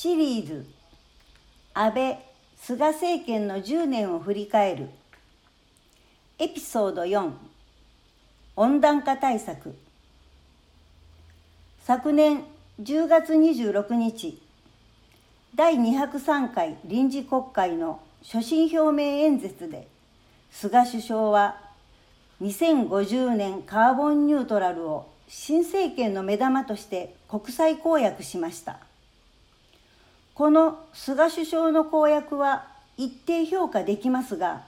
シリーズ安倍・菅政権の10年を振り返る。エピソード4温暖化対策。昨年10月26日第203回臨時国会の所信表明演説で菅首相は2050年カーボンニュートラルを新政権の目玉として国際公約しました。この菅首相の公約は一定評価できますが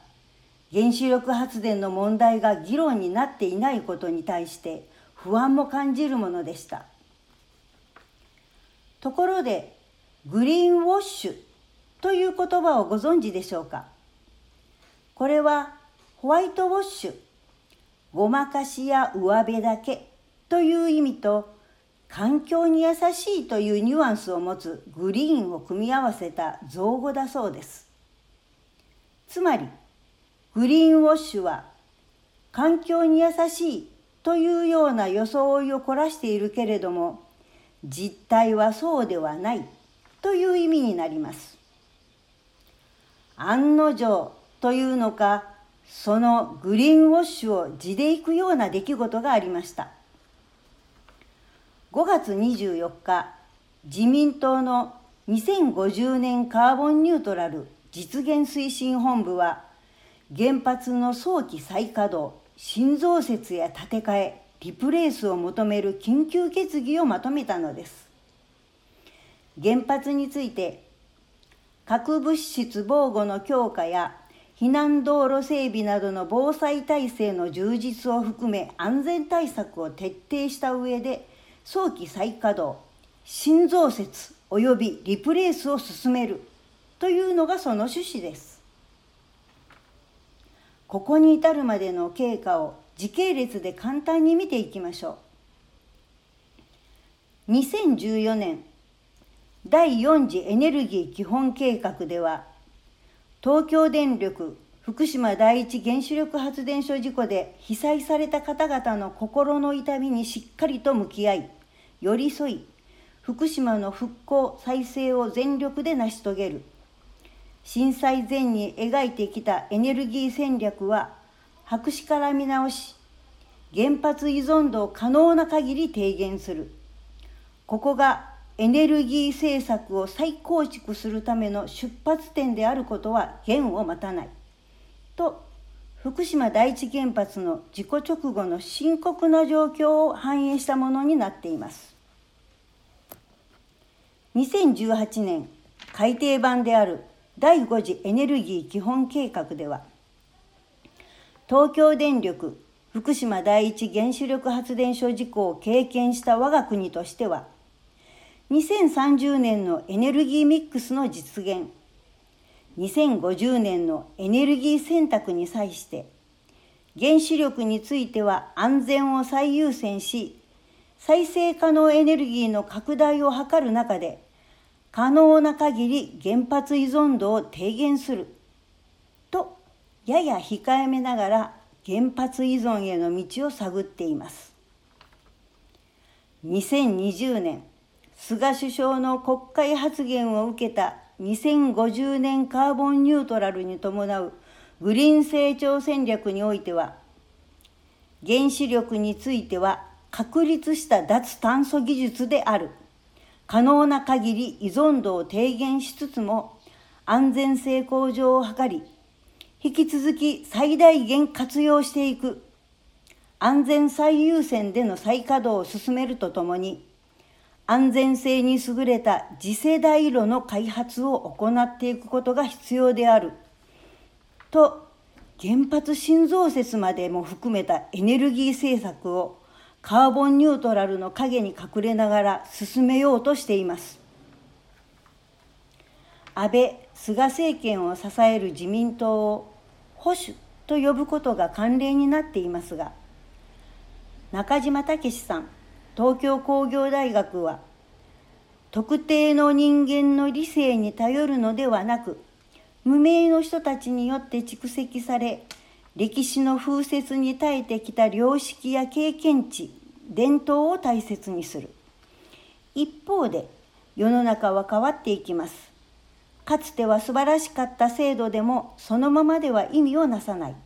原子力発電の問題が議論になっていないことに対して不安も感じるものでした。ところでグリーンウォッシュという言葉をご存知でしょうか？これはホワイトウォッシュごまかしや上辺だけという意味と環境に優しいというニュアンスを持つグリーンを組み合わせた造語だそうです。つまりグリーンウォッシュは環境に優しいというような装いを凝らしているけれども実態はそうではないという意味になります。案の定というのかそのグリーンウォッシュを地で行くような出来事がありました。5月24日自民党の2050年カーボンニュートラル実現推進本部は原発の早期再稼働新増設や建て替えリプレースを求める緊急決議をまとめたのです。原発について核物質防護の強化や避難道路整備などの防災体制の充実を含め安全対策を徹底した上で早期再稼働新増設及びリプレースを進めるというのがその趣旨です。ここに至るまでの経過を時系列で簡単に見ていきましょう。2014年第4次エネルギー基本計画では東京電力福島第一原子力発電所事故で被災された方々の心の痛みにしっかりと向き合い寄り添い福島の復興再生を全力で成し遂げる。震災前に描いてきたエネルギー戦略は白紙から見直し原発依存度を可能な限り低減する。ここがエネルギー政策を再構築するための出発点であることは言を待たない。と福島第一原発の事故直後の深刻な状況を反映したものになっています。2018年改訂版である第5次エネルギー基本計画では東京電力福島第一原子力発電所事故を経験した我が国としては2030年のエネルギーミックスの実現2050年のエネルギー選択に際して原子力については安全を最優先し再生可能エネルギーの拡大を図る中で可能な限り原発依存度を低減するとやや控えめながら原発依存への道を探っています。2020年菅首相の国会発言を受けた2050年カーボンニュートラルに伴うグリーン成長戦略においては原子力については確立した脱炭素技術である。可能な限り依存度を低減しつつも安全性向上を図り引き続き最大限活用していく。安全最優先での再稼働を進めるとともに安全性に優れた次世代炉の開発を行っていくことが必要であると原発新増設までも含めたエネルギー政策をカーボンニュートラルの陰に隠れながら進めようとしています。安倍・菅政権を支える自民党を保守と呼ぶことが慣例になっていますが中島武さん東京工業大学は特定の人間の理性に頼るのではなく無名の人たちによって蓄積され歴史の風雪に耐えてきた良識や経験値伝統を大切にする一方で世の中は変わっていきますかつては素晴らしかった制度でもそのままでは意味をなさない。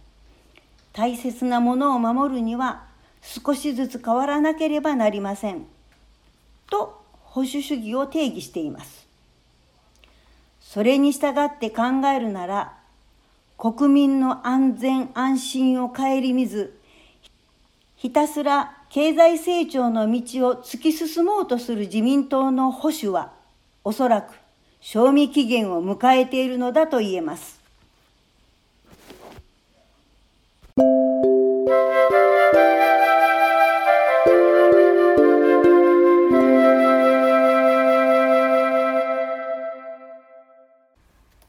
大切なものを守るには少しずつ変わらなければなりません。と保守主義を定義しています。それに従って考えるなら、国民の安全安心を顧みず、ひたすら経済成長の道を突き進もうとする自民党の保守は、おそらく賞味期限を迎えているのだと言えます。